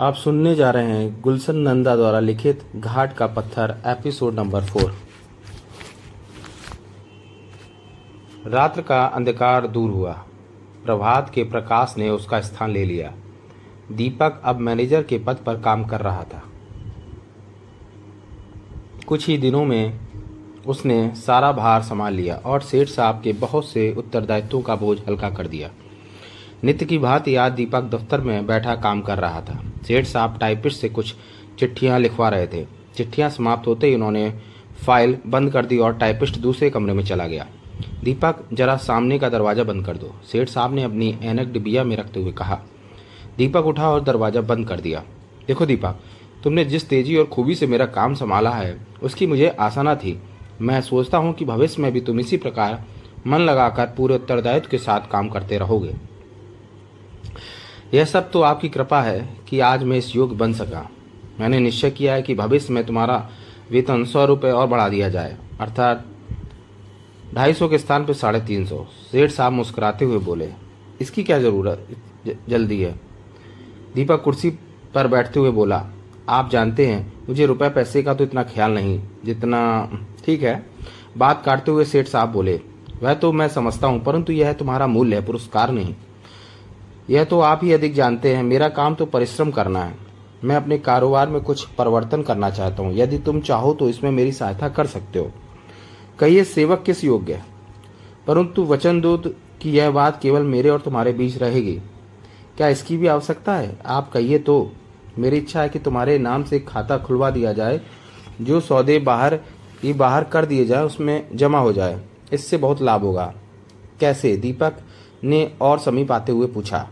आप सुनने जा रहे हैं गुलशन नंदा द्वारा लिखित घाट का पत्थर, एपिसोड नंबर फोर। रात्र का अंधकार दूर हुआ। प्रभात के प्रकाश ने उसका स्थान ले लिया। दीपक अब मैनेजर के पद पर काम कर रहा था। कुछ ही दिनों में उसने सारा भार संभाल लिया और सेठ साहब के बहुत से उत्तरदायित्वों का बोझ हल्का कर दिया। नित्य की भांति आज दीपक दफ्तर में बैठा काम कर रहा था। सेठ साहब टाइपिस्ट से कुछ चिट्ठियाँ लिखवा रहे थे। चिट्ठियाँ समाप्त होते ही उन्होंने फ़ाइल बंद कर दी और टाइपिस्ट दूसरे कमरे में चला गया। दीपक, जरा सामने का दरवाज़ा बंद कर दो, सेठ साहब ने अपनी एनक डिबिया में रखते हुए कहा। दीपक उठा और दरवाज़ा बंद कर दिया। देखो दीपक, तुमने जिस तेज़ी और खूबी से मेरा काम संभाला है, उसकी मुझे आशा न थी। मैं सोचता हूँ कि भविष्य में भी तुम इसी प्रकार मन लगाकर पूरे उत्तरदायित्व के साथ काम करते रहोगे। यह सब तो आपकी कृपा है कि आज मैं इस योग बन सका। मैंने निश्चय किया है कि भविष्य में तुम्हारा वेतन सौ रुपये और बढ़ा दिया जाए। अर्थात ढाई सौ के स्थान पर साढ़े तीन सौ। सेठ साहब मुस्कुराते हुए बोले, इसकी क्या ज़रूरत? जल्दी है। दीपक कुर्सी पर बैठते हुए बोला, आप जानते हैं, मुझे रुपए पैसे का तो इतना ख्याल नहीं, जितना ठीक है। बात काटते हुए सेठ साहब बोले, वह तो मैं समझता हूँ, परंतु यह तुम्हारा मूल्य है, पुरस्कार नहीं। यह तो आप ही अधिक जानते हैं, मेरा काम तो परिश्रम करना है। मैं अपने कारोबार में कुछ परिवर्तन करना चाहता हूँ। यदि तुम चाहो तो इसमें मेरी सहायता कर सकते हो। कहिए, सेवक किस योग्य है? परंतु वचन दो कि यह बात केवल मेरे और तुम्हारे बीच रहेगी। क्या इसकी भी आवश्यकता है? आप कहिए तो। मेरी इच्छा है कि तुम्हारे नाम से खाता खुलवा दिया जाए, जो सौदे बाहर ही बाहर कर दिए जाए, उसमें जमा हो जाए। इससे बहुत लाभ होगा। कैसे? दीपक ने और समीप आते हुए पूछा,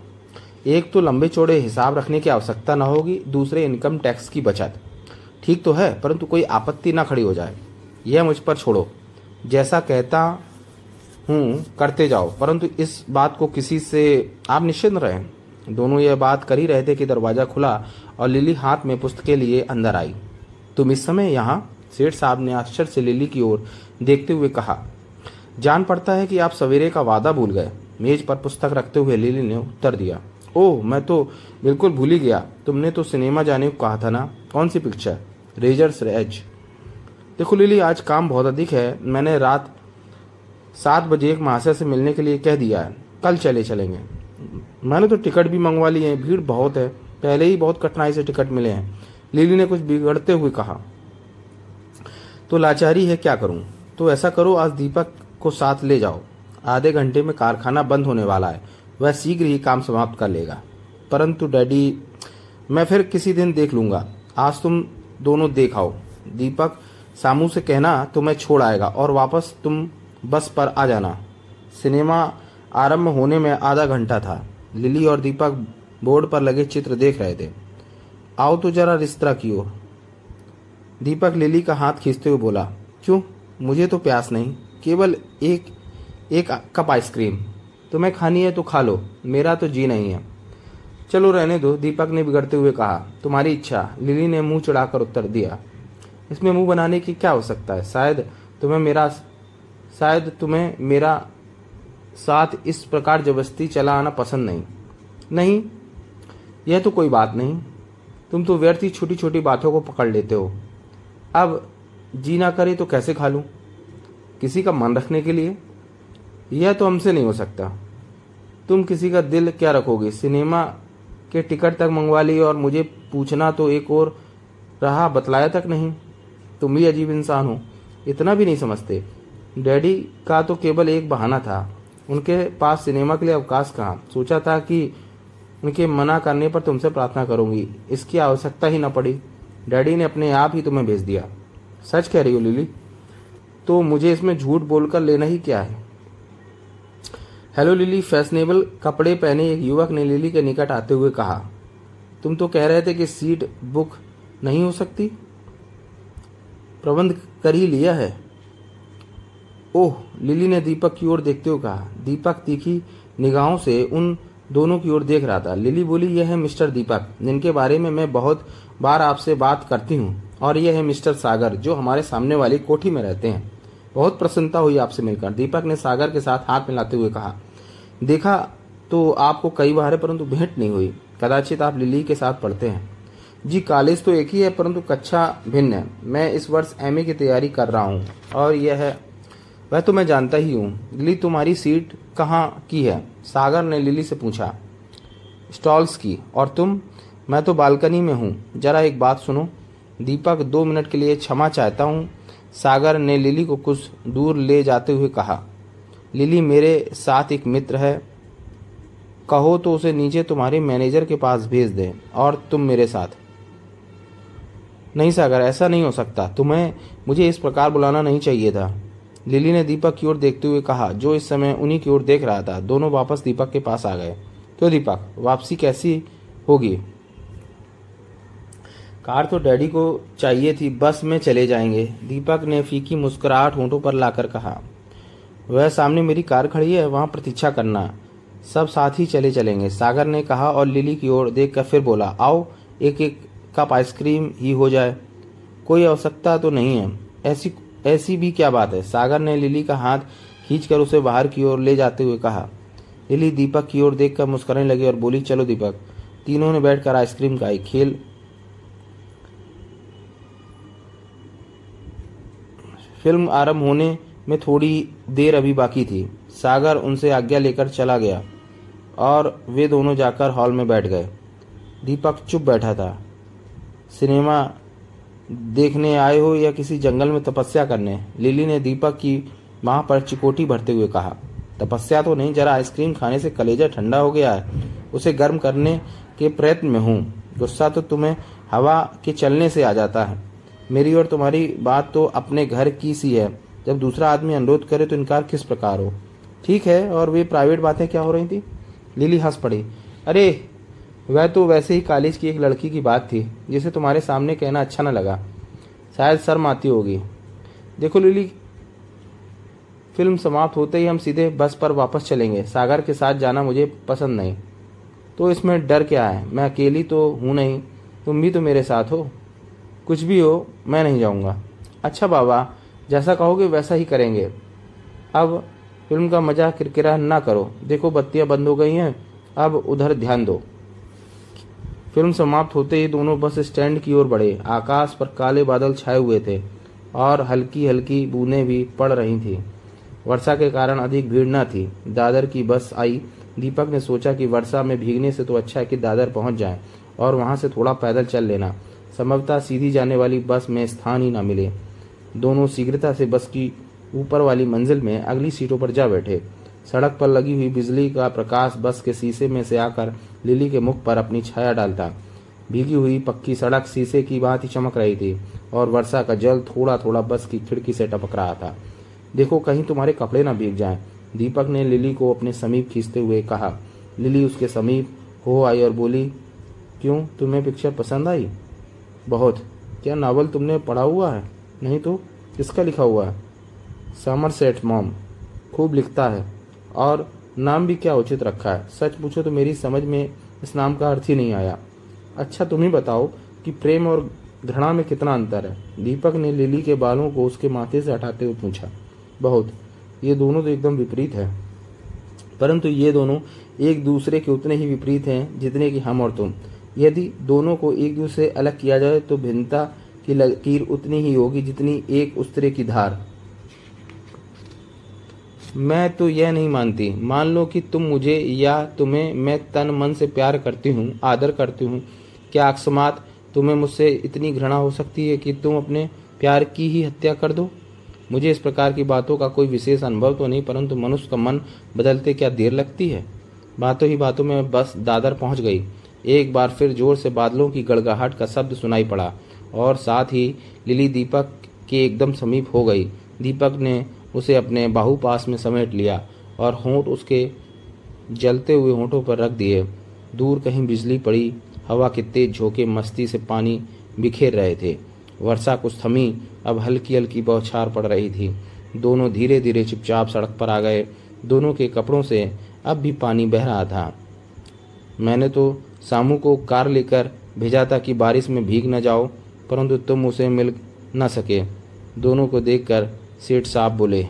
एक तो लंबे चौड़े हिसाब रखने की आवश्यकता न होगी, दूसरे इनकम टैक्स की बचत। ठीक तो है, परंतु कोई आपत्ति न खड़ी हो जाए। यह मुझ पर छोड़ो। जैसा कहता हूँ, करते जाओ। परंतु इस बात को किसी से आप निश्चिंत रहें। दोनों यह बात कर ही रहे थे कि दरवाज़ा खुला और लिली हाथ में पुस्तक के लिए अंदर आई। तुम इस समय यहाँ? सेठ साहब ने आश्चर्य से लिली की ओर देखते हुए कहा, जान पड़ता है कि आप सवेरे का वादा भूल गए। मेज पर पुस्तक रखते हुए लिली ने उत्तर दिया, ओह, मैं तो बिल्कुल भूल ही गया। तुमने तो सिनेमा जाने को कहा था ना? कौन सी पिक्चर रेजर्स रेज देखो लिली, आज काम बहुत अधिक है। मैंने रात सात बजे एक महाशय से मिलने के लिए कह दिया है। कल चले चलेंगे। मैंने तो टिकट भी मंगवा लिए हैं। भीड़ बहुत है। पहले ही बहुत कठिनाई से टिकट मिले हैं। लिली ने कुछ बिगड़ते हुए कहा तो लाचारी है, क्या करूँ? तो ऐसा करो, आज दीपक को साथ ले जाओ। आधे घंटे में कारखाना बंद होने वाला है। वह शीघ्र ही काम समाप्त कर लेगा। परंतु, डैडी, मैं फिर किसी दिन देख लूँगा। आज तुम दोनों देख आओ दीपक, सामू से कहना, तुम्हें छोड़ आएगा और वापस तुम बस पर आ जाना। सिनेमा आरंभ होने में आधा घंटा था। लिली और दीपक बोर्ड पर लगे चित्र देख रहे थे। आओ तो जरा रिश्ता की ओर दीपक लिली का हाथ खींचते हुए बोला, क्यों? मुझे तो प्यास नहीं। केवल एक एक कप आइसक्रीम। तुम्हें खानी है तो खा लो, मेरा तो जी नहीं है। चलो रहने दो, दीपक ने बिगड़ते हुए कहा, तुम्हारी इच्छा। लिली ने मुँह चढ़ाकर उत्तर दिया, इसमें मुँह बनाने की क्या आवश्यकता है? शायद तुम्हें मेरा, शायद तुम्हें मेरा साथ इस प्रकार ज़बरदस्ती चला आना पसंद नहीं। नहीं, यह तो कोई बात नहीं। तुम तो व्यर्थ ही छोटी छोटी बातों को पकड़ लेते हो। अब जी ना करे तो कैसे खा लूँ? किसी का मन रखने के लिए? यह तो हमसे नहीं हो सकता। तुम किसी का दिल क्या रखोगे? सिनेमा के टिकट तक मंगवा ली और मुझे पूछना तो एक और रहा, बतलाया तक नहीं। तुम भी अजीब इंसान हो। इतना भी नहीं समझते। डैडी का तो केवल एक बहाना था। उनके पास सिनेमा के लिए अवकाश कहाँ? सोचा था कि उनके मना करने पर तुमसे प्रार्थना करूँगी। इसकी आवश्यकता ही न पड़ी। डैडी ने अपने आप ही तुम्हें भेज दिया। सच कह रही हो, लिली। तो मुझे इसमें झूठ बोलकर लेना ही क्या है? हेलो लिली, फैशनेबल कपड़े पहने एक युवक ने लिली के निकट आते हुए कहा, तुम तो कह रहे थे कि सीट बुक नहीं हो सकती? प्रबंध कर ही लिया है। ओह, लिली ने दीपक की ओर देखते हुए कहा, दीपक तीखी निगाहों से उन दोनों की ओर देख रहा था। लिली बोली, यह है मिस्टर दीपक, जिनके बारे में मैं बहुत बार आपसे बात करती हूँ, और यह है मिस्टर सागर, जो हमारे सामने वाली कोठी में रहते हैं। बहुत प्रसन्नता हुई आपसे मिलकर। दीपक ने सागर के साथ हाथ मिलाते हुए कहा, देखा तो आपको कई बार है, परंतु भेंट नहीं हुई। कदाचित आप लिली के साथ पढ़ते हैं। जी, कॉलेज तो एक ही है, परंतु कक्षा भिन्न है। मैं इस वर्ष एमए की तैयारी कर रहा हूँ, और यह है, वह तो मैं जानता ही हूँ। लिली, तुम्हारी सीट कहाँ की है? सागर ने लिली से पूछा, स्टॉल्स की। और तुम? मैं तो बालकनी में हूँ। जरा एक बात सुनो। दीपक दो मिनट के लिए क्षमा चाहता हूँ सागर ने लिली को कुछ दूर ले जाते हुए कहा, लिली, मेरे साथ एक मित्र है। कहो तो उसे नीचे तुम्हारे मैनेजर के पास भेज दे और तुम मेरे साथ। नहीं सागर, ऐसा नहीं हो सकता। तुम्हें, मुझे इस प्रकार बुलाना नहीं चाहिए था। लिली ने दीपक की ओर देखते हुए कहा, जो इस समय उन्हीं की ओर देख रहा था। दोनों वापस दीपक के पास आ गए। क्यों दीपक, वापसी कैसी होगी? कार तो डैडी को चाहिए थी, बस में चले जाएँगे। दीपक ने फीकी मुस्कुराहट होंठों पर लाकर कहा, वह सामने मेरी कार खड़ी है, वहाँ प्रतीक्षा करना। सब साथ ही चले चलेंगे। सागर ने कहा और लिली की ओर देखकर फिर बोला, आओ एक एक कप आइसक्रीम ही हो जाए। कोई आवश्यकता तो नहीं है। ऐसी ऐसी भी क्या बात है? सागर ने लिली का हाथ खींचकर उसे बाहर की ओर ले जाते हुए कहा। लिली दीपक की ओर देखकर मुस्कुराने लगी और बोली, चलो दीपक, तीनों ने बैठकर आइसक्रीम खाई। खेल फ़िल्म आरंभ होने में थोड़ी देर अभी बाकी थी। सागर उनसे आज्ञा लेकर चला गया और वे दोनों जाकर हॉल में बैठ गए। दीपक चुप बैठा था। सिनेमा देखने आए हो या किसी जंगल में तपस्या करने? लिली ने दीपक की माँ पर चिकोटी भरते हुए कहा, तपस्या तो नहीं, जरा आइसक्रीम खाने से कलेजा ठंडा हो गया है। उसे गर्म करने के प्रयत्न में हूँ। गुस्सा तो तुम्हें हवा के चलने से आ जाता है। मेरी और तुम्हारी बात तो अपने घर की सी है। जब दूसरा आदमी अनुरोध करे तो इनकार किस प्रकार हो? ठीक है, और वे प्राइवेट बातें क्या हो रही थी? लिली हंस पड़ी। अरे, वह तो वैसे ही कॉलेज की एक लड़की की बात थी, जिसे तुम्हारे सामने कहना अच्छा ना लगा। शायद शर्म आती होगी। देखो लिली, फ़िल्म समाप्त होते ही हम सीधे बस पर वापस चलेंगे। सागर के साथ जाना मुझे पसंद नहीं। तो इसमें डर क्या है? मैं अकेली तो हूँ नहीं। तुम भी तो मेरे साथ हो। कुछ भी हो, मैं नहीं जाऊँगा। अच्छा बाबा, जैसा कहोगे वैसा ही करेंगे। अब फ़िल्म का मज़ा किरकिरा ना करो। देखो बत्तियाँ बंद हो गई हैं, अब उधर ध्यान दो। फ़िल्म समाप्त होते ही दोनों बस स्टैंड की ओर बढ़े। आकाश पर काले बादल छाए हुए थे, और हल्की हल्की बूंदें भी पड़ रही थी। वर्षा के कारण अधिक भीड़ न थी। दादर की बस आई। दीपक ने सोचा कि वर्षा में भीगने से तो अच्छा है कि दादर पहुँच जाए, और वहाँ से थोड़ा पैदल चल लेना। संभवतः सीधी जाने वाली बस में स्थान ही न मिले। दोनों शीघ्रता से बस की ऊपर वाली मंजिल में अगली सीटों पर जा बैठे। सड़क पर लगी हुई बिजली का प्रकाश बस के शीशे में से आकर लिली के मुख पर अपनी छाया डालता। भीगी हुई पक्की सड़क शीशे की बात ही चमक रही थी और वर्षा का जल थोड़ा थोड़ा बस की खिड़की से टपक रहा था। देखो, कहीं तुम्हारे कपड़े ना भीग जाएँ। दीपक ने लिली को अपने समीप खींचते हुए कहा। लिली उसके समीप हो आई और बोली, क्यों? तुम्हें पिक्चर पसंद आई? बहुत। क्या नावल तुमने पढ़ा हुआ है? नहीं तो? किसका लिखा हुआ है? Somerset Maugham. खूब लिखता है। और नाम भी क्या उचित रखा है? सच पूछो तो मेरी समझ में इस नाम का अर्थ ही नहीं आया। अच्छा तुम ही बताओ कि प्रेम और घृणा में कितना अंतर है? दीपक ने लिली के बालों को उसके माथे से हटाते हुए पूछा। बहुत। ये दोनों तो एकदम विपरीत है। परंतु ये दोनों एक दूसरे के उतने ही विपरीत हैं जितने कि हम और तुम। यदि दोनों को एक दूसरे से अलग किया जाए तो भिन्नता की लकीर उतनी ही होगी जितनी एक उस्तरे की धार। मैं तो यह नहीं मानती। मान लो कि तुम मुझे या तुम्हें, मैं तन मन से प्यार करती हूँ, आदर करती हूँ, क्या अकस्मात तुम्हें मुझसे इतनी घृणा हो सकती है कि तुम अपने प्यार की ही हत्या कर दो? मुझे इस प्रकार की बातों का कोई विशेष अनुभव तो नहीं, परंतु मनुष्य का मन बदलते क्या देर लगती है? बातों ही बातों में बस दादर पहुँच गई। एक बार फिर ज़ोर से बादलों की गड़गड़ाहट का शब्द सुनाई पड़ा और साथ ही लिली दीपक के एकदम समीप हो गई। दीपक ने उसे अपने बाहुपास में समेट लिया और होंठ उसके जलते हुए होंठों पर रख दिए। दूर कहीं बिजली पड़ी, हवा के तेज झोंके मस्ती से पानी बिखेर रहे थे। वर्षा कुछ थमी, अब हल्की हल्की बौछार पड़ रही थी। दोनों धीरे धीरे चुपचाप सड़क पर आ गए। दोनों के कपड़ों से अब भी पानी बह रहा था। मैंने तो सामू को कार लेकर भेजा था कि बारिश में भीग न जाओ, परंतु तुम उसे मिल न सके। दोनों को देखकर सेठ साहब बोले